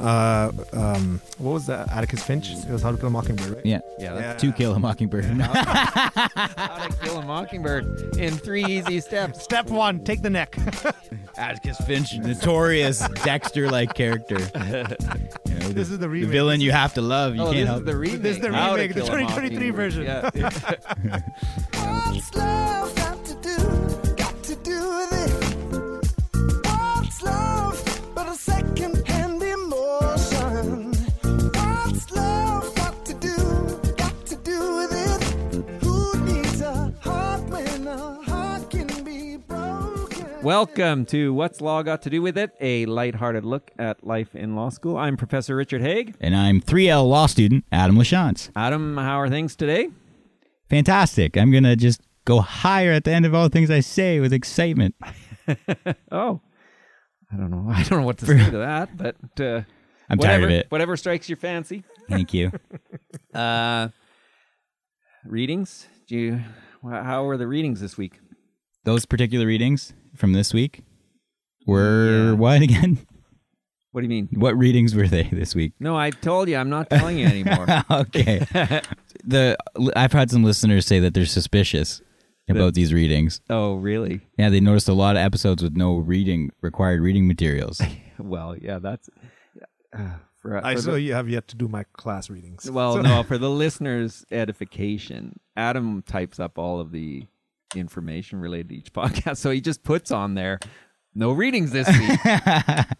Uh, um, what was that? Atticus Finch. It was How to Kill a Mockingbird, right? Yeah. Yeah, that's To Kill a Mockingbird. how to kill a mockingbird in three easy steps. Step one: take the neck. Atticus Finch, notorious Dexter-like character. You know, This is the the villain you have to love. You oh, can't this help. is the remake. This is the How to remake, the Kill a 2023 Mockingbird. version. Yeah. Welcome to What's Law Got to Do with It, a lighthearted look at life in law school. I'm Professor Richard Haigh. And I'm 3L law student Adam Lachance. Adam, how are things today? Fantastic. I'm gonna just go higher at the end of all the things I say with excitement. Oh, I don't know. I don't know what to say to that, but uh, I'm whatever, tired of it. Whatever strikes your fancy. Thank you. Uh, readings? Do you? How were the readings this week? Those particular readings from this week were Yeah. what again? What do you mean? What readings were they this week? No, I told you. I'm not telling you anymore. okay. the I've had some listeners say that they're suspicious about these readings. oh, really? Yeah, they noticed a lot of episodes with no reading required reading materials. Well, yeah. That's. Uh, for, I for still the- have yet to do my class readings. Well, So- no, for the listeners' edification, Adam types up all of the information related to each podcast. So he just puts on there no readings this week,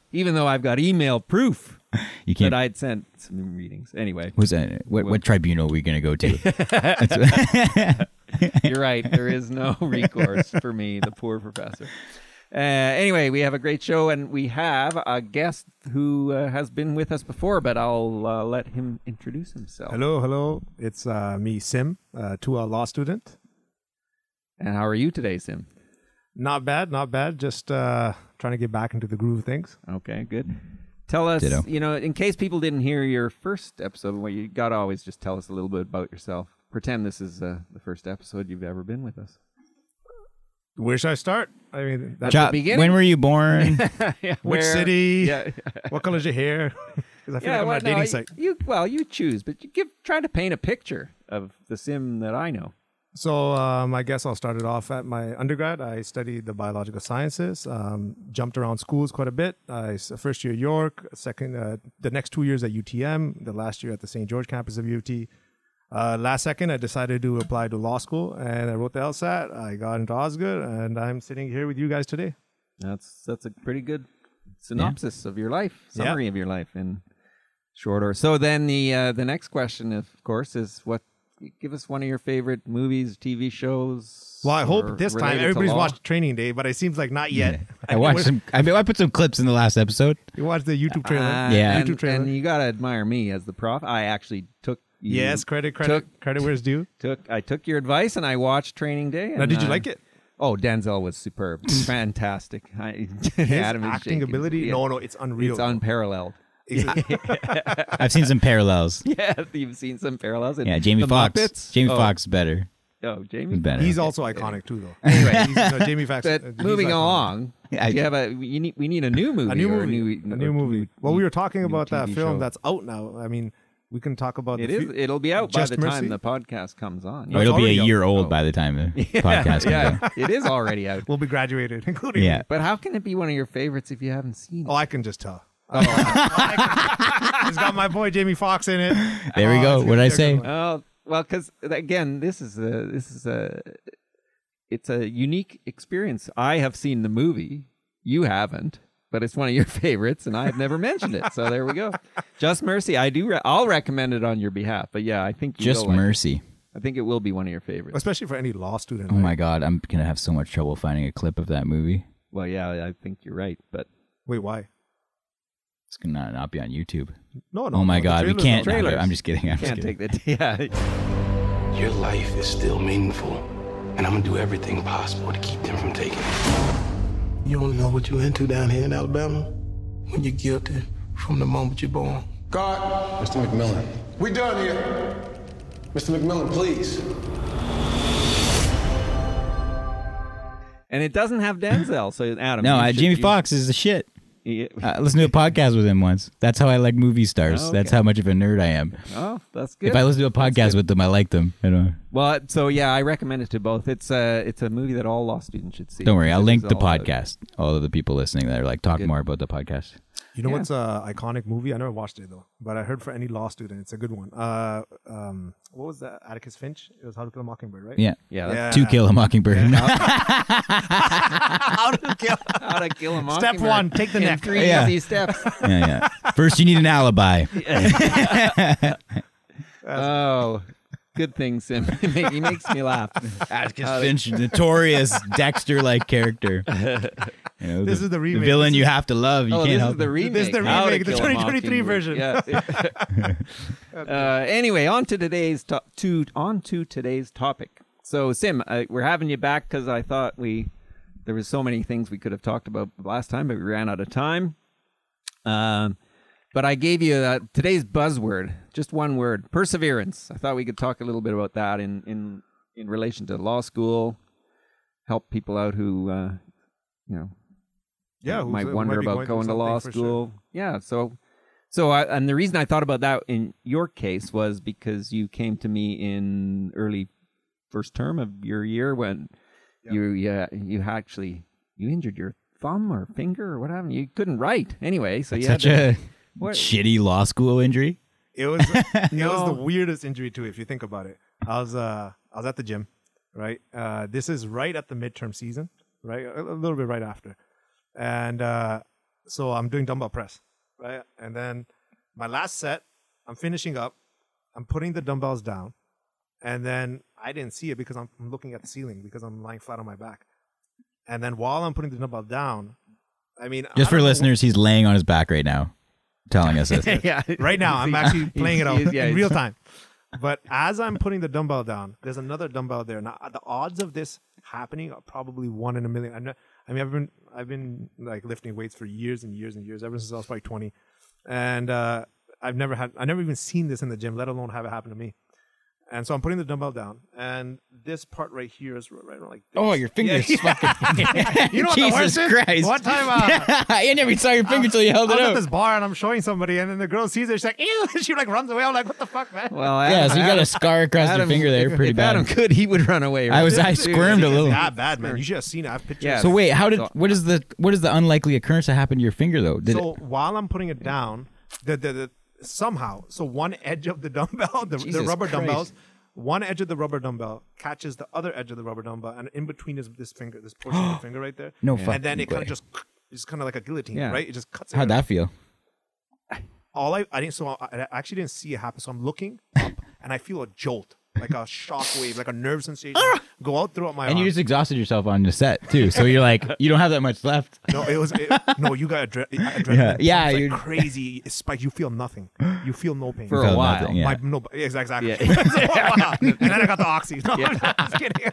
even though I've got email proof You can't. that I'd sent some readings. Anyway, was that, what, what tribunal are we going to go to? you're right. There is no recourse for me, the poor professor. Uh, anyway, we have a great show, and we have a guest who uh, has been with us before, but I'll uh, let him introduce himself. hello, hello. It's uh, me, Sim, uh, to a law student. And how are you today, Sim? Not bad, not bad. Just uh, trying to get back into the groove of things. Okay, good. Tell us, Ditto. you know, in case people didn't hear your first episode, well, you got to always just tell us a little bit about yourself. Pretend this is uh, the first episode you've ever been with us. Where should I start? I mean, that's Jo- beginning. when were you born? yeah, which where- city? Yeah, What color's your hair? Because I feel yeah. like I'm well, on a dating you- site. You well, you choose, but you give try to paint a picture of the sim that I know. So um, I guess I'll start it off at my undergrad. I studied the biological sciences, um, jumped around schools quite a bit. I first year York, second uh, the next two years at UTM, the last year at the St. George campus of UT. Uh, last second, I decided to apply to law school, and I wrote the LSAT. I got into Osgoode, and I'm sitting here with you guys today. That's that's a pretty good synopsis of your life, Yeah. summary of your life in shorter. So then the uh, the next question, of course, is what. Give us one of your favorite movies, TV shows. Well, I hope this time everybody's watched Training Day, but it seems like not yet. I watched some. I, mean, I put some clips in the last episode. You watched the YouTube trailer. Uh, Yeah. and, YouTube trailer. and you gotta admire me as the prof. I actually took yes, credit, credit, took- credit where it's due. took I took your advice and I watched Training Day. Now, did you uh, like it? Oh, Denzel was superb, fantastic. I, His acting shaking. ability? Yeah. No, no, it's unreal. it's unparalleled. I've seen some parallels. Yeah, you've seen some parallels. In Yeah, Jamie the Foxx. Muppets. Jamie oh, Foxx better. Oh, Jamie. He's better. He's also iconic too, though. Anyway, he's, no, Jamie Foxx. uh, But moving along, I- you have a you need we need a new movie. a new movie, a new, a new movie. Well, we were talking new about that film show. that's out now. I mean, we can talk about It the fu- It'll be out Just by the Mercy? time the podcast comes on. Oh, it'll be already a out. year old Oh. by the time the podcast comes yeah, out. it is already out. We'll be graduated, including Yeah. me. But how can it be one of your favorites if you haven't seen it? Oh, I can just tell. Oh. it's got my boy Jamie Foxx in it. There we Oh, go. What gonna I say? good. Oh, well, because again, this is a this is a it's a unique experience. I have seen the movie. You haven't, but it's one of your favorites, and I've never mentioned it. So there we go. Just Mercy. I do. Re- I'll recommend it on your behalf. But yeah, I think you Just will like it. mercy. I think it will be one of your favorites. Especially for any law student. Oh right? my god, I'm gonna have so much trouble finding a clip of that movie. Well, yeah, I think you're right. But Wait, why? It's gonna not be on YouTube. No, no. Oh my no, god, we can't. are- trailers. I'm just kidding. I'm just can't kidding. take that. Yeah, Your life is still meaningful, and I'm gonna do everything possible to keep them from taking it. You don't know what you're into down here in Alabama when you're guilty from the moment you're born. God. Mr. McMillan. We done here. Mr. McMillan, please. and it doesn't have Denzel. So Adam, No, you uh, should- Jamie you- Foxx is the shit. Yeah. Uh, I listened to a podcast with him once. That's how I like movie stars. Oh, That's how much of a nerd I am. Oh, that's good. If I listen to a podcast with them, I like them. You know. well, so yeah, I recommend it to both. It's a it's a movie that all law students should see. Don't worry, I'll link the podcast. All of the people listening that are like, talk Good. more about the podcast. You know Yeah. what's a iconic movie? I never watched it though, but I heard for any law student, it's a good one. Uh, um, what was that? Atticus Finch. It was How to Kill a Mockingbird, right? Yeah. Yeah, Yeah. To Kill a Mockingbird. How to Kill. how to kill a mockingbird? Step one, take the in neck. Three Yeah. easy steps. yeah, yeah. First, you need an alibi. oh, good thing, Sim. he makes me laugh. Atticus Finch, notorious Dexter-like character. You know, This is the remake. villain you have to love. You Oh, can't this help is the it. remake. This is the How remake, the 2023 version. Yeah. uh, anyway, on to today's to- to on to today's topic. So, Sim, uh, we're having you back because I thought we there was so many things we could have talked about last time, but we ran out of time. Um, but I gave you uh, today's buzzword, just one word: perseverance. I thought we could talk a little bit about that in in in relation to law school, help people out who uh, you know Yeah, might who wonder be about through going to law something for sure. school. Yeah, so so I, and the reason I thought about that in your case was because you came to me in early first term of your year when you yeah you actually you injured your thumb or finger or what happened. You couldn't write anyway, so you Such had a to, What- shitty law school injury. It was it No. was the weirdest injury too, if you think about it. I was uh I was at the gym, right? Uh this is right at the midterm season, right? A, a little bit right after. And uh so I'm doing dumbbell press, right? And then my last set, I'm finishing up, I'm putting the dumbbells down, and then I didn't see it because I'm, I'm looking at the ceiling because I'm lying flat on my back. And then while I'm putting the dumbbell down, I mean I Just for don't know- listeners, he's laying on his back right now, telling us this. yeah, right now. I'm actually playing it out yeah, in real time. But as I'm putting the dumbbell down, there's another dumbbell there. Now the odds of this happening are probably one in a million. I'm not, I mean, I've been I've been like lifting weights for years and years and years ever since I was probably 20, and uh, I've never had I've never even seen this in the gym, let alone have it happen to me. And so I'm putting the dumbbell down, and this part right here is right around like. This. Oh, your fingers Yeah, fucking. You know what the Jesus worst is? Christ. One time, uh, I never saw your finger till you held I it was at out. this bar and I'm showing somebody, and then the girl sees it. She's like, "Ew!" She like runs away. I'm like, "What the fuck, man?" Well, Yeah, so you got a scar across your finger there, pretty if bad. Adam could, he would run away. I was, I right? squirmed a little. that bad, man. You should have seen it. I have pictures. Yeah. So wait, how did? So- What is the? What is the unlikely occurrence that happened to your finger though? Did so it, while I'm putting it down, the, the, the somehow, so one edge of the dumbbell, the, the rubber Christ. dumbbells, one edge of the rubber dumbbell catches the other edge of the rubber dumbbell, and in between is this finger, this portion of the finger right there. No And then it kind of just, it's kind of like a guillotine, Yeah. right? It just cuts. how'd that feel? all I, I didn't so I, I actually didn't see it happen. So I'm looking up and I feel a jolt, like a shockwave, like a nerve sensation, ah! go out throughout my And you just exhausted yourself on the set too, so you're like, you don't have that much left. no, it was it, no. You got adre- adrenaline. Yeah, yeah, It's like crazy. It's like you feel nothing. You feel no pain For a while. nothing, yeah. My, no, exactly. exactly. Yeah. And then I got the oxy. No, I'm just kidding.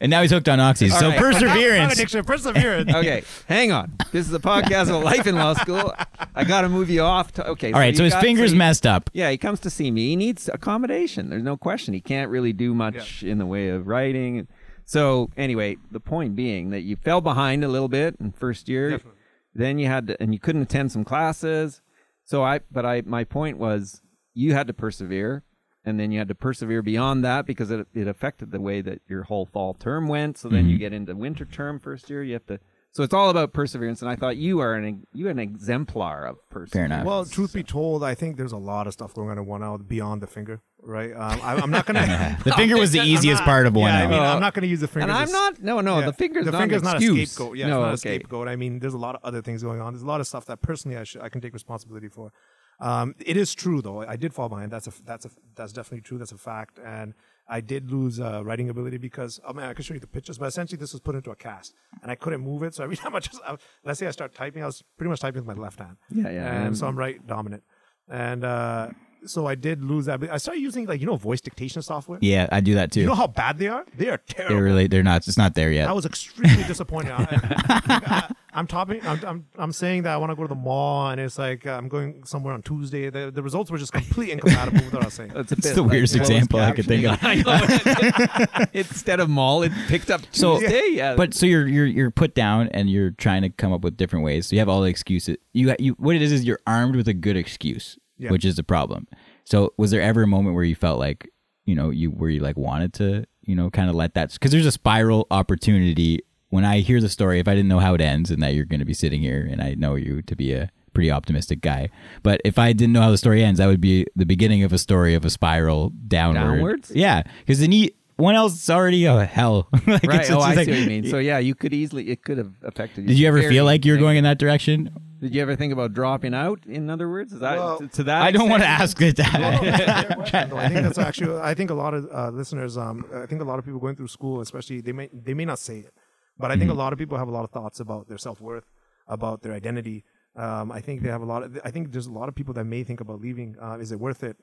And now he's hooked on oxys. So right. Drug perseverance. addiction, perseverance. okay, hang on. This is a podcast about life in law school. I got to move you off. To, okay. All right, so you his got- finger's you- messed up. Yeah, he comes to see me. He needs accommodation. There's no question. He can't really do much in the way of writing. So anyway, the point being that you fell behind a little bit in first year. Definitely. Then you had to, and you couldn't attend some classes. So I, but I, my point was, you had to persevere, and then you had to persevere beyond that because it it affected the way that your whole fall term went. So then Mm-hmm. you get into winter term first year. You have to. So it's all about perseverance, and I thought you are an you are an exemplar of perseverance. enough. Well, truth be told, I think there's a lot of stuff going on in one out beyond the finger, right? Um, I, I'm not gonna. The finger was the easiest part of one Yeah, I out. mean, I'm not gonna use the finger. And I'm not. No, no. Yeah. The finger's the not finger's an not a scapegoat. Yeah, no, it's not a scapegoat. I mean, there's a lot of other things going on. There's a lot of stuff that personally I should, I can take responsibility for. Um, it is true though. I did fall behind. That's a that's a that's definitely true. That's a fact. And I did lose uh, writing ability because I mean I can show you the pictures, but essentially this was put into a cast, and I couldn't move it. So every time I just I, let's say I start typing, I was pretty much typing with my left hand. Yeah, yeah, And and- so I'm right dominant, and uh, so I did lose that. But I started using like you know voice dictation software. Yeah, I do that too. You know how bad they are? They are terrible. they're really they're not. It's not there yet. I was extremely disappointed. I, am topping. I'm, I'm I'm saying that I want to go to the mall, and it's like uh, I'm going somewhere on Tuesday. The, the results were just completely incompatible with what I was saying. It's, a It's the like weirdest example I could think of. captioning. I know. Instead of mall, it picked up So- Tuesday. yeah, But so you're you're you're put down and you're trying to come up with different ways. So you have all the excuses. You you what it is is you're armed with a good excuse, Yeah. which is the problem. So was there ever a moment where you felt like you know you where you like wanted to you know kind of let that because there's a spiral opportunity. When I hear the story, if I didn't know how it ends and that you're going to be sitting here and I know you to be a pretty optimistic guy, but if I didn't know how the story ends, that would be the beginning of a story of a spiral downward. Downwards? Yeah, because then you one else is already a hell. like, right. it's- oh, I like- see what you mean. So yeah, you could easily. It could have affected you. did you ever feel like you were going in that direction? Did you ever think about dropping out? In other words, is that Well, to, to that? I don't want to ask it. No, I think that's actually. I think a lot of uh, listeners. Um, I think a lot of people going through school, especially they may they may not say it, but I think a lot of people have a lot of thoughts about their self worth, about their identity. Um, I think they have a lot of. I think there's a lot of people that may think about leaving. Uh, is it worth it?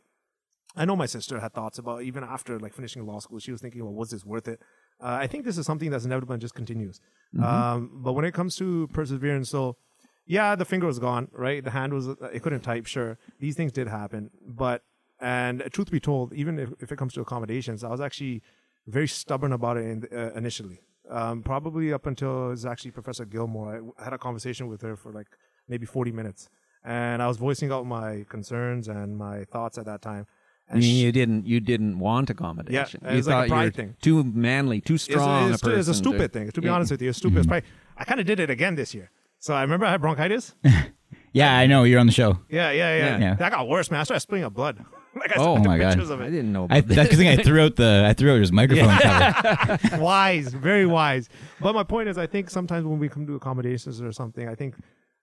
I know my sister had thoughts about even after like finishing law school. She was thinking, well, was this worth it? Uh, I think this is something that's inevitable and just continues. Um, but when it comes to perseverance, so yeah, the finger was gone, right? The hand was it couldn't type. Sure, these things did happen, but and truth be told, even if, if it comes to accommodations, I was actually very stubborn about it in, uh, initially. Um, probably up until it was actually Professor Gilmore. I had a conversation with her for like maybe 40 minutes, and I was voicing out my concerns and my thoughts at that time. I And mean, you didn't. You didn't want accommodation. Yeah, you it's like a thought pride thing. too manly, too strong. it's, a it's a stupid to- thing. To be Yeah. honest with you, it's stupid. It's probably, I kind of did it again this year. So I remember I had bronchitis. yeah, I know you're on the show. Yeah, yeah, yeah. Yeah. That got worse, man. I started spitting up blood. like I Oh, my God. pictures of I didn't know. I About that's the thing. I threw out the I threw out his microphone cover. wise, very wise. But my point is, I think sometimes when we come to accommodations or something, I think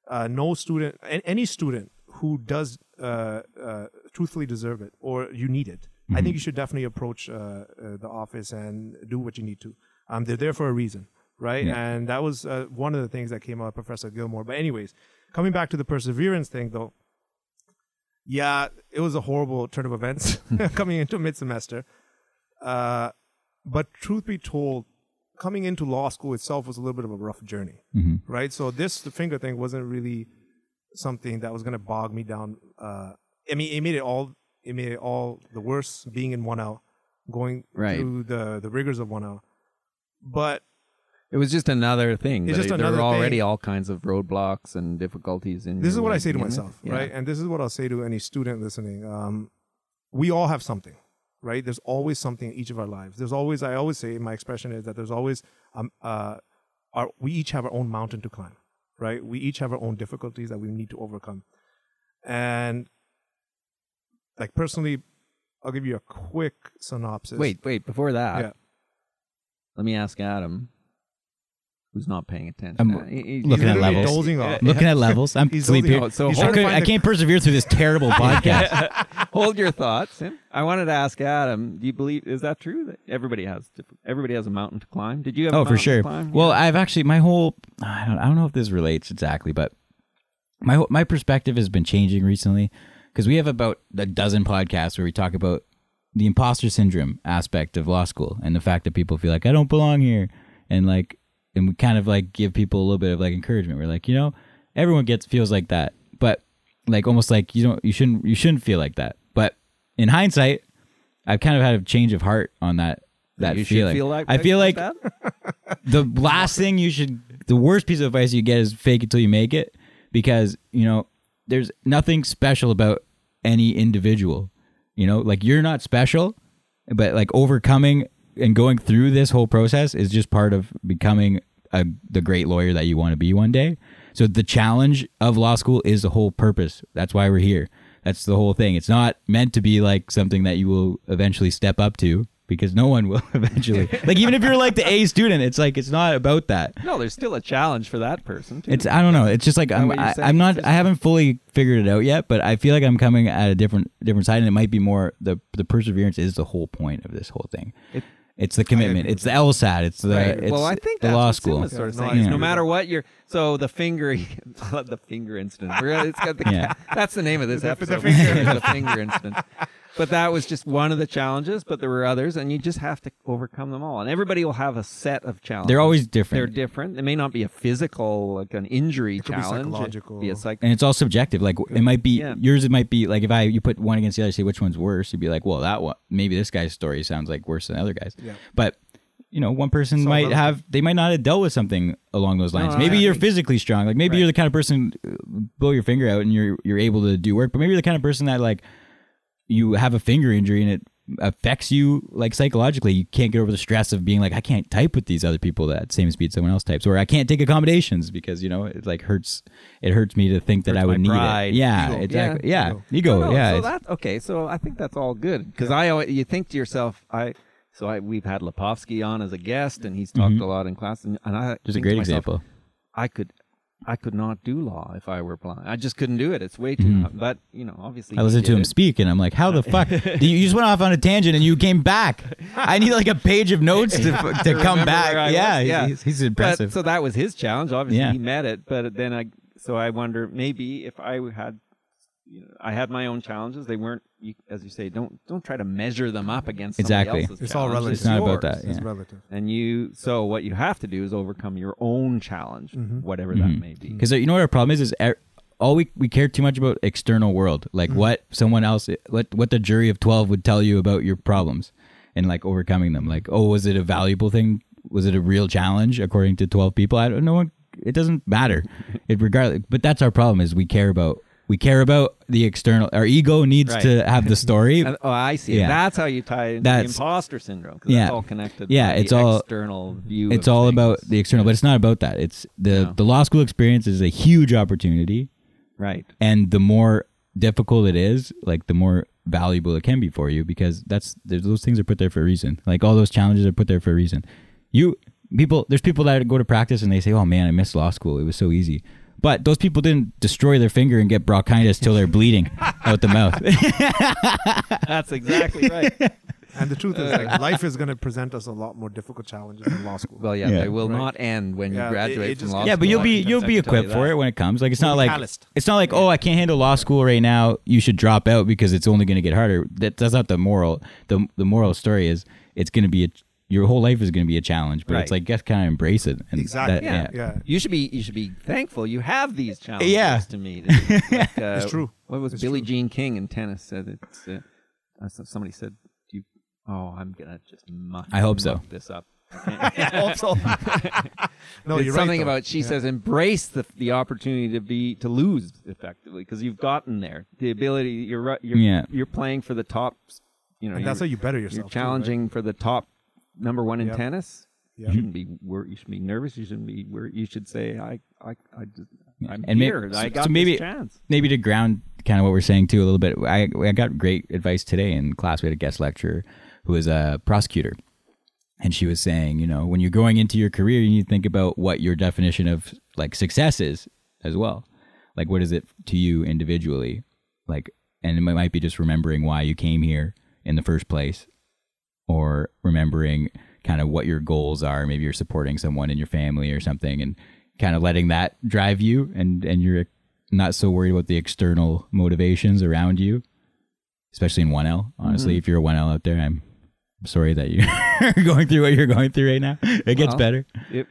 uh, no student, a- any student who does uh, uh, truthfully deserve it or you need it, I think you should definitely approach uh, uh, the office and do what you need to. Um, they're there for a reason, right? Yeah. And that was uh, one of the things that came out of Professor Gilmore. But anyways, coming back to the perseverance thing, though, yeah, it was a horrible turn of events coming into mid semester. Uh, but truth be told, coming into law school itself was a little bit of a rough journey, right? So this the finger thing wasn't really something that was going to bog me down. Uh, I mean, it made it all it made it all the worse being in one L, going Right. through the the rigors of one L. But it was just another thing. It's just there another were already thing. all kinds of roadblocks and difficulties. In this is what way I say to myself, Yeah. right? And this is what I'll say to any student listening. Um, we all have something, right? There's always something in each of our lives. There's always, I always say, my expression is that there's always, um, uh, our, we each have our own mountain to climb, right? We each have our own difficulties that we need to overcome. And like personally, I'll give you a quick synopsis. Wait, wait. Before that, Yeah. let me ask Adam, who's not paying attention. I'm Uh, he- looking at levels. dozing off. Looking at levels. I'm He's sleepy. off. So I, I the- can't persevere through this terrible podcast. Hold your thoughts. I wanted to ask Adam. Do you believe is that true that everybody has everybody has a mountain to climb? Did you have? a Oh, for sure. Well, I've actually my whole I don't I don't know if this relates exactly, but my my perspective has been changing recently because we have about a dozen podcasts where we talk about the imposter syndrome aspect of law school and the fact that people feel like I don't belong here and like and we kind of like give people a little bit of like encouragement. We're like, you know, everyone gets feels like that, but like almost like you don't you shouldn't you shouldn't feel like that. But in hindsight, I've kind of had a change of heart on that that you feeling. feel like I feel like the last thing you should the worst piece of advice you get is fake it till you make it because you know there's nothing special about any individual you know like you're not special but like overcoming and going through this whole process is just part of becoming a, the great lawyer that you want to be one day so the challenge of law school is the whole purpose that's why we're here that's the whole thing it's not meant to be like something that you will eventually step up to because no one will eventually like even if you're like the a student it's like it's not about that no, there's still a challenge for that person. Too. it's I don't know. It's just like I'm I. I'm not I haven't fully figured it out yet, but I feel like I'm coming at a different different side, and it might be more the the perseverance is the whole point of this whole thing. It- It's the commitment. It's the LSAT. It's the Right. it's well, I think the law school. Sim sort of no, saying I is agree no matter what you're. So the finger, I love the finger incident. We're- It's got the, Yeah. That's the name of this The- the episode. finger. the finger incident. But that was just one of the challenges. But there were others, and you just have to overcome them all. And everybody will have a set of challenges. They're always different. They're different. different. It may not be a physical, like an injury It could be challenge. psychological. Be a psych- and it's all subjective. Like it might be Yeah. yours. It might be like if I you put one against the other, say which one's worse. You'd be like, well, that one maybe this guy's story sounds like worse than the other guys. Yeah. But you know, one person It's all might relative. have they might not have dealt with something along those lines. No, maybe you're agree. physically strong. Like maybe Right. you're the kind of person uh, blow your finger out and you're you're able to do work. But maybe you're the kind of person that like you have a finger injury and it affects you like psychologically. You can't get over the stress of being like I can't type with these other people that same speed someone else types, or I can't take accommodations because you know it like hurts. It hurts me to think that I would need pride. it. Yeah, Ego. exactly. Yeah. Yeah, ego. No, no, yeah, So it's- that okay. So I think that's all good because I always, you think to yourself, I so I we've had Lepofsky on as a guest and he's talked a lot in class and, and I just Mm-hmm. a great myself, example. I could. I could not do law if I were blind. I just couldn't do it. It's way too. hard. But you know, obviously, Mm-hmm. I listened to him it. speak, and I'm like, "How the fuck? you you just went off on a tangent, and you came back. I need like a page of notes to to come back. Yeah, was. yeah, he's, he's But- impressive. so that was his challenge. Obviously, Yeah. he met it. But then I, so I wonder maybe if I had, you know, I had my own challenges. They weren't, you, as you say, don't don't try to measure them up against somebody Exactly. else's It's all relative. It's not about yours. that. It's relative. And you, so what you have to do is overcome your own challenge, whatever Mm-hmm. that may be. Because you know what our problem is is er- all we we care too much about external world, like Mm-hmm. what someone else, what what the jury of twelve would tell you about your problems, and like overcoming them. Like, oh, was it a valuable thing? Was it a real challenge according to twelve people? I don't know. It doesn't matter. It regardless. But that's our problem is we care about we care about the external. Our ego needs Right. to have the story. Oh, I see. Yeah. That's how you tie it That's- the imposter syndrome. Yeah. that's all connected. Yeah, it's the all- external view. it's all things. about the external, but it's not about that. It's the No. the law school experience is a huge opportunity. right. and the more difficult it is like the more valuable it can be for you because that's there's, those things are put there for a reason like all those challenges are put there for a reason you people there's people that go to practice and they say oh man i missed law school it was so easy but those people didn't destroy their finger and get bronchitis till they're bleeding out the mouth That's exactly right. And the truth is, uh, like, life is going to present us a lot more difficult challenges in law school. Well, yeah, Yeah. they will Right. not end when Yeah, you graduate it from law gets yeah school. but you'll be you'll tell be you equipped for it when it comes like it's not We'll be like calloused. it's not like oh i can't handle law school right now you should drop out because it's only going to get harder that, that's not the moral the the moral story is it's going to be a your whole life is going to be a challenge but it's like just kind of embrace it and Exactly. that- Yeah. Yeah. You should be you should be thankful you have these challenges Yeah. to meet. Like, uh, It's true. What was It's Billie true. Jean King in tennis said it's uh, somebody said do you oh I'm gonna just muck, I hope so. this up. I hope so. No, it's you're something right, about she Yeah. says embrace the the opportunity to be to lose effectively because you've gotten there. The ability you're ri- you're Yeah. you're playing for the top. You know, And that's how you're- better yourself. You're too, right? challenging for the top number one in Yep. tennis. Yep. You shouldn't be wor- You should be nervous. You shouldn't be. Wor- you should say, "I, I, I just, I'm And here. so- I so got maybe- this chance." maybe to ground kind of what we're saying too a little bit I, I got great advice today in class we had a guest lecturer who was a prosecutor and she was saying you know when you're going into your career you need to think about what your definition of like success is as well like what is it to you individually like and it might- might be just remembering why you came here in the first place or remembering kind of what your goals are maybe you're supporting someone in your family or something and kind of letting that drive you and and you're not so worried about the external motivations around you especially in 1L honestly if you're a 1L out there I'm sorry that you're going through what you're going through right now it gets better It-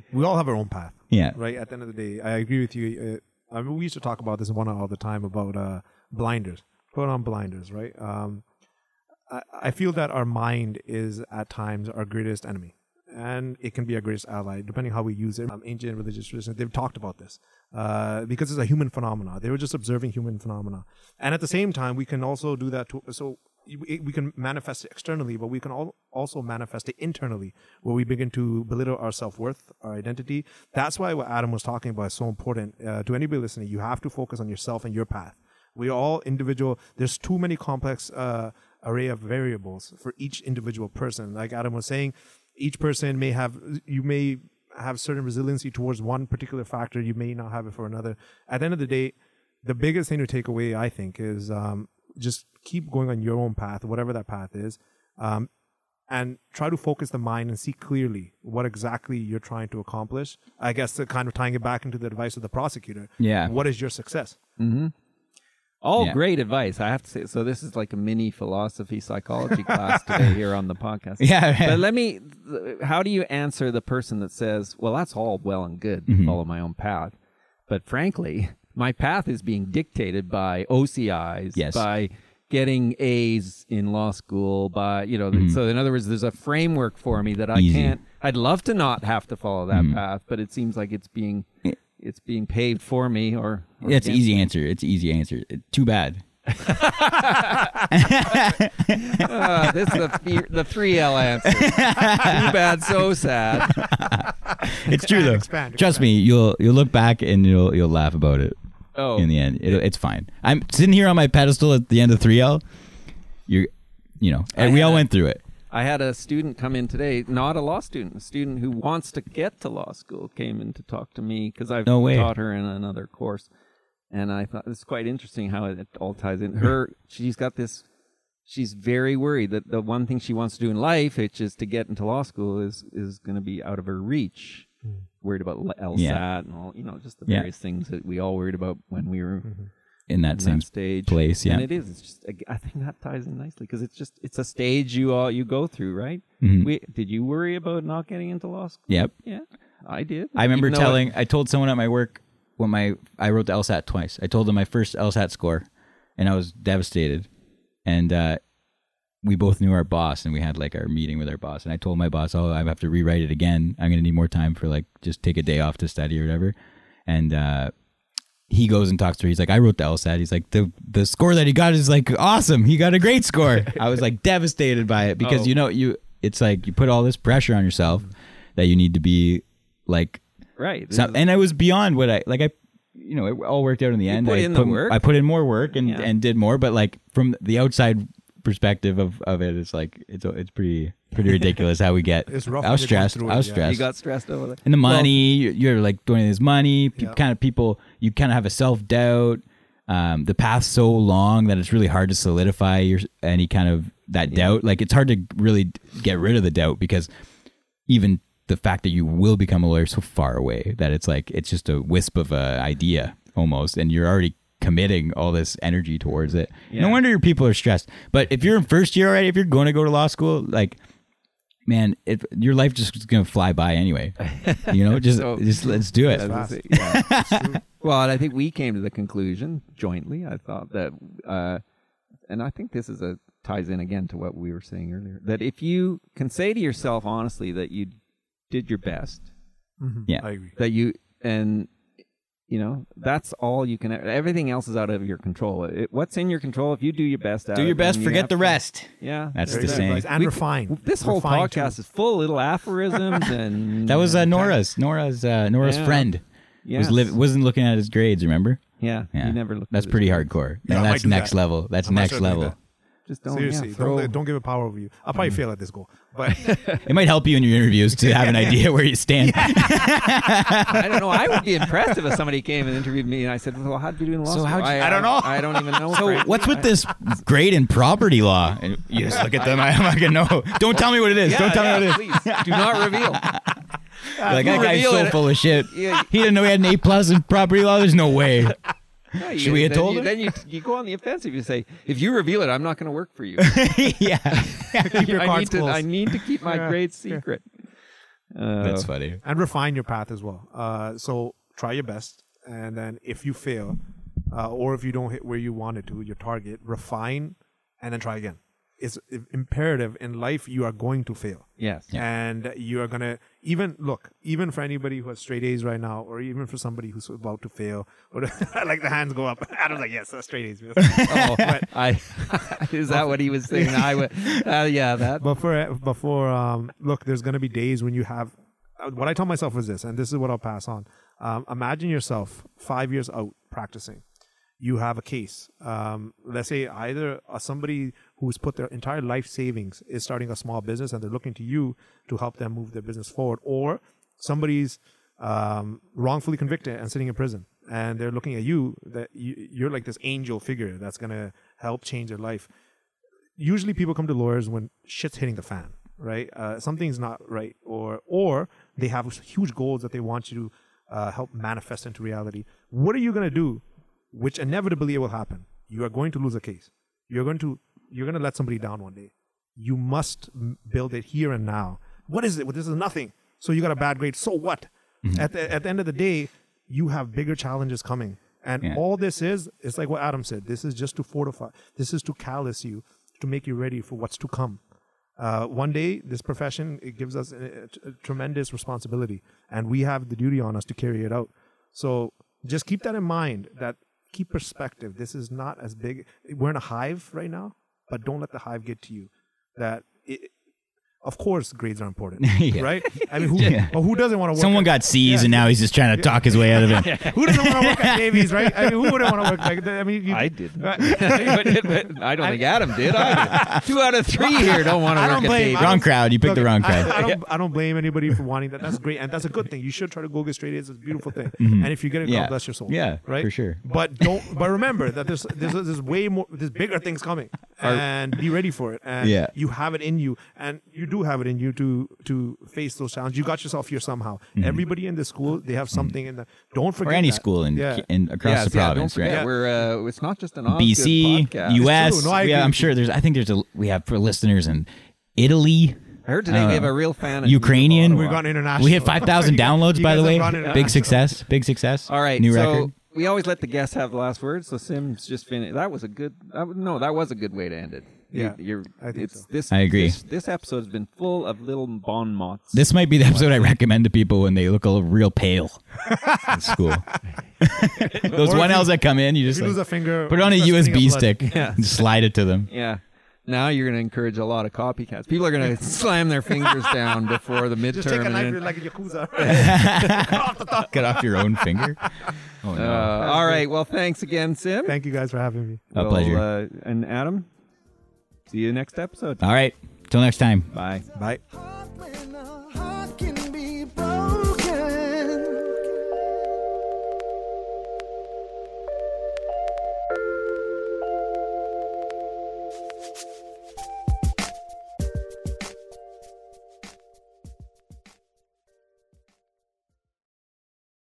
We all have our own path, yeah right? At the end of the day, I agree with you. Uh, I mean, we used to talk about this one all the time about uh, blinders. Put on blinders, right? Um, I, I feel that our mind is at times our greatest enemy. And it can be our greatest ally, depending how we use it. Um, ancient religious traditions, they've talked about this uh, because it's a human phenomena. They were just observing human phenomena, and at the same time, we can also do that. To, so we can manifest it externally, but we can al- also manifest it internally, where we begin to belittle our self worth, our identity. That's why what Adam was talking about is so important uh, to anybody listening. You have to focus on yourself and your path. We are all individual. There's too many complex uh, array of variables for each individual person. Like Adam was saying, each person may have you may have certain resiliency towards one particular factor. You may not have it for another. At the end of the day, the biggest thing to take away, I think, is um, just keep going on your own path, whatever that path is. Um, and try to focus the mind and see clearly what exactly you're trying to accomplish. I guess the kind of tying it back into the advice of the prosecutor. Yeah. What is your success? All Yeah. great advice, I have to say. So this is like a mini philosophy psychology class today here on the podcast. Yeah. But let me. How do you answer the person that says, "Well, that's all well and good, Mm-hmm. follow my own path," but frankly, my path is being dictated by OCIs, Yes. by getting A's in law school, by you know. So in other words, there's a framework for me that I Mm-hmm. Easy. can't. I'd love to not have to follow that path, but it seems like it's being. It's being paved for me, or, or It's against easy answer. It's easy answer. It- Too bad. Uh, this is the, th- the 3L answer. Too bad, so sad. It's true though. expand, Trust expand. me, you'll you'll look back and you'll you'll laugh about it. Oh, In the end, it, it's fine. I'm sitting here on my pedestal at the end of 3L. You're, you know, and we all had- went through it. I had a student come in today, not a law student, a student who wants to get to law school came in to talk to me because I've No way. taught her in another course. And I thought it's quite interesting how it all ties in. Her, she's got this, she's very worried that the one thing she wants to do in life, which is to get into law school, is, is going to be out of her reach. Hmm. Worried about LSAT Yeah. and all, you know, just the Yeah. various things that we all worried about when we were mm-hmm. In that in same that stage place, yeah. and it is it's just i think that ties in nicely because it's just it's a stage you all you go through right Mhm. we did you worry about not getting into law school Yep. yeah i did I remember Even though it- telling, I told someone at my work when my, I wrote the LSAT twice. I told them my first LSAT score and I was devastated. And, uh, we both knew our boss and we had like our meeting with our boss. And I told my boss, oh, I have to rewrite it again. I'm going to need more time for like just take a day off to study or whatever. And, uh, he goes and talks to her. He's like, I wrote the LSAT. He's like, the the score that he got is like awesome. He got a great score. I was like devastated by it because Oh. you know you it's like you put all this pressure on yourself that you need to be like right so, and I was beyond what I like. I, you know, it all worked out in the end. put I in the work. I put in more work and Yeah. and did more, but like from the outside perspective of of it, it's like it's it's pretty pretty ridiculous how we get. It's rough I was when you're going stressed. through I it, was yeah. stressed. you got stressed over that and the money, you- you're like doing this money. Pe- Yeah. Kind of people, you kind of have a self doubt. Um, the path's so long that it's really hard to solidify your any kind of that doubt. Like it's hard to really get rid of the doubt because even the fact that you will become a lawyer so far away that it's like it's just a wisp of a idea almost, and you're already committing all this energy towards it. No wonder your people are stressed. But if you're in first year already, if you're going to go to law school, like man, it, your life just is gonna fly by anyway. You know, just So- just let's do it. As I yeah. well, and I think we came to the conclusion jointly. I thought that, uh, and I think this is a ties in again to what we were saying earlier. That if you can say to yourself honestly that you did your best, Yeah. I agree. that you and you know that's all you can. Everything else is out of your control. It, what's in your control? If you do your best, Do it, your best, then you forget have the to- rest. Yeah, That's the that. saying. Advice. And We- refine. This whole Refine, podcast too. is full of little aphorisms and That was uh, Nora's. Nora's uh, Nora's Yeah. friend Yes. was live, wasn't looking at his grades. Remember? yeah, Yeah, You never looked. That's at pretty hardcore. Yeah, And that's next that. level. That's I might next level. that. Just don't Seriously, yeah, throw, don't, don't give it power over you. I'll Mm. probably fail at this goal, but It might help you in your interviews to have an idea where you stand. I don't know. I would be impressed if somebody came and interviewed me and I said, "Well, how'd you do in law So school?" how'd you- I, I don't know. I, don't even know. So frankly. what's with this grade in property law? And you just look at them. I'm not gonna know. Don't tell me what it is. Yeah, Don't tell yeah, me what it is. Please do not reveal. Like that guy's so it- full of shit. Yeah. He didn't know he had an A plus in property law. There's no way. No, you- Should we have told you, him? Then you you go on the offensive. You say, "If you reveal it, I'm not going to work for you. yeah, keep your I cards need to. close. I need to keep my Yeah. grades secret." Uh, that's funny. and refine your path as well. Uh, so try your best, and then if you fail, uh, or if you don't hit where you wanted to, your target, refine, and then try again. It's imperative in life. You are going to fail. yes. and you are gonna even look even for anybody who has straight A's right now, or even for somebody who's about to fail. Or like the hands go up. Adam's like, yes, straight A's. Oh, I is that what he was saying? I would. Uh, yeah, that. but for but for um, look, there's gonna be days when you have. uh, What I tell myself is this, and this is what I'll pass on. Um, imagine yourself five years out practicing. You have a case. Um, let's say either uh, somebody who's put their entire life savings is starting a small business and they're looking to you to help them move their business forward, or somebody's um, wrongfully convicted and sitting in prison, and they're looking at you that you, you're like this angel figure that's gonna help change their life. Usually, people come to lawyers when shit's hitting the fan. right? Uh, something's not right, or or they have huge goals that they want you to uh, help manifest into reality. What are you to do? Which inevitably it will happen. You are going to lose a case. You're going to you're going to let somebody down one day. You must build it here and now. What is it? Well, this is nothing. So you got a bad grade. So what? At the at the end of the day, you have bigger challenges coming. And Yeah. all this is, it's like what Adam said. This is just to fortify. This is to callous you, to make you ready for what's to come. Uh, one day, this profession it gives us a, a- a tremendous responsibility, and we have the duty on us to carry it out. So just keep that in mind. That keep perspective. This is not as big. We're in a hive right now, but don't let the hive get to you. That it, of course, grades are important, Yeah. right? I mean, who, Yeah. well, who doesn't want to work? Someone at- got C's Yeah. and now he's just trying to talk his way out of it. Who doesn't want to work at Davies, right? I mean, who wouldn't want to work like that? I mean, you, I didn't. Right. but, but I don't think Adam did. I did. Two out of three here don't want to I work don't at blame- David. I Wrong crowd. You picked the wrong crowd. I don't. I don't blame anybody for wanting that. That's great, and that's a good thing. You should try to go get straight A's. It's a beautiful thing. And if you get it, Mm-hmm. Yeah. God bless your soul. Yeah, right for sure. But don't. But remember that there's there's there's way more. There's bigger things coming, and be ready for it. And Yeah. you have it in you, and you do have it in you to to face those challenges. You got yourself here somehow. Everybody in the school, they have something in the. Don't forget Mm-hmm. or any that. school in, Yeah. in across Yes, the yeah, province, forget, right? We're uh, it's not just an Osgoode BC. US. No, I yeah, I'm sure there's. I think there's a. We have for listeners in Italy, I heard today Uh, we have a real fan. Ukrainian. We've gone international. we hit 5,000 downloads, by the way. gone Big success. Big success. All right, New so record. we always let the guests have the last word. So Sims just finished. That was a good. That, no, that was a good way to end it. Yeah, you're, I think it's so. this. I agree. This, this episode has been full of little bon mots. This might be the episode I recommend to people when they look a little real pale in school. Those Or if one you- Ls that come in, you just you like, lose a finger, put it on a start spitting USB up blood. stick, and slide it to them. yeah. Now you're going to encourage a lot of copycats. People are going to slam their fingers down before the midterm. Just take a and knife then- like a yakuza. Cut off your own finger. Oh uh, all right. Well, thanks again, Sim. Thank you guys for having me. A We'll, pleasure. Uh, and Adam, See you next episode. All right. Till next time. Bye. Bye.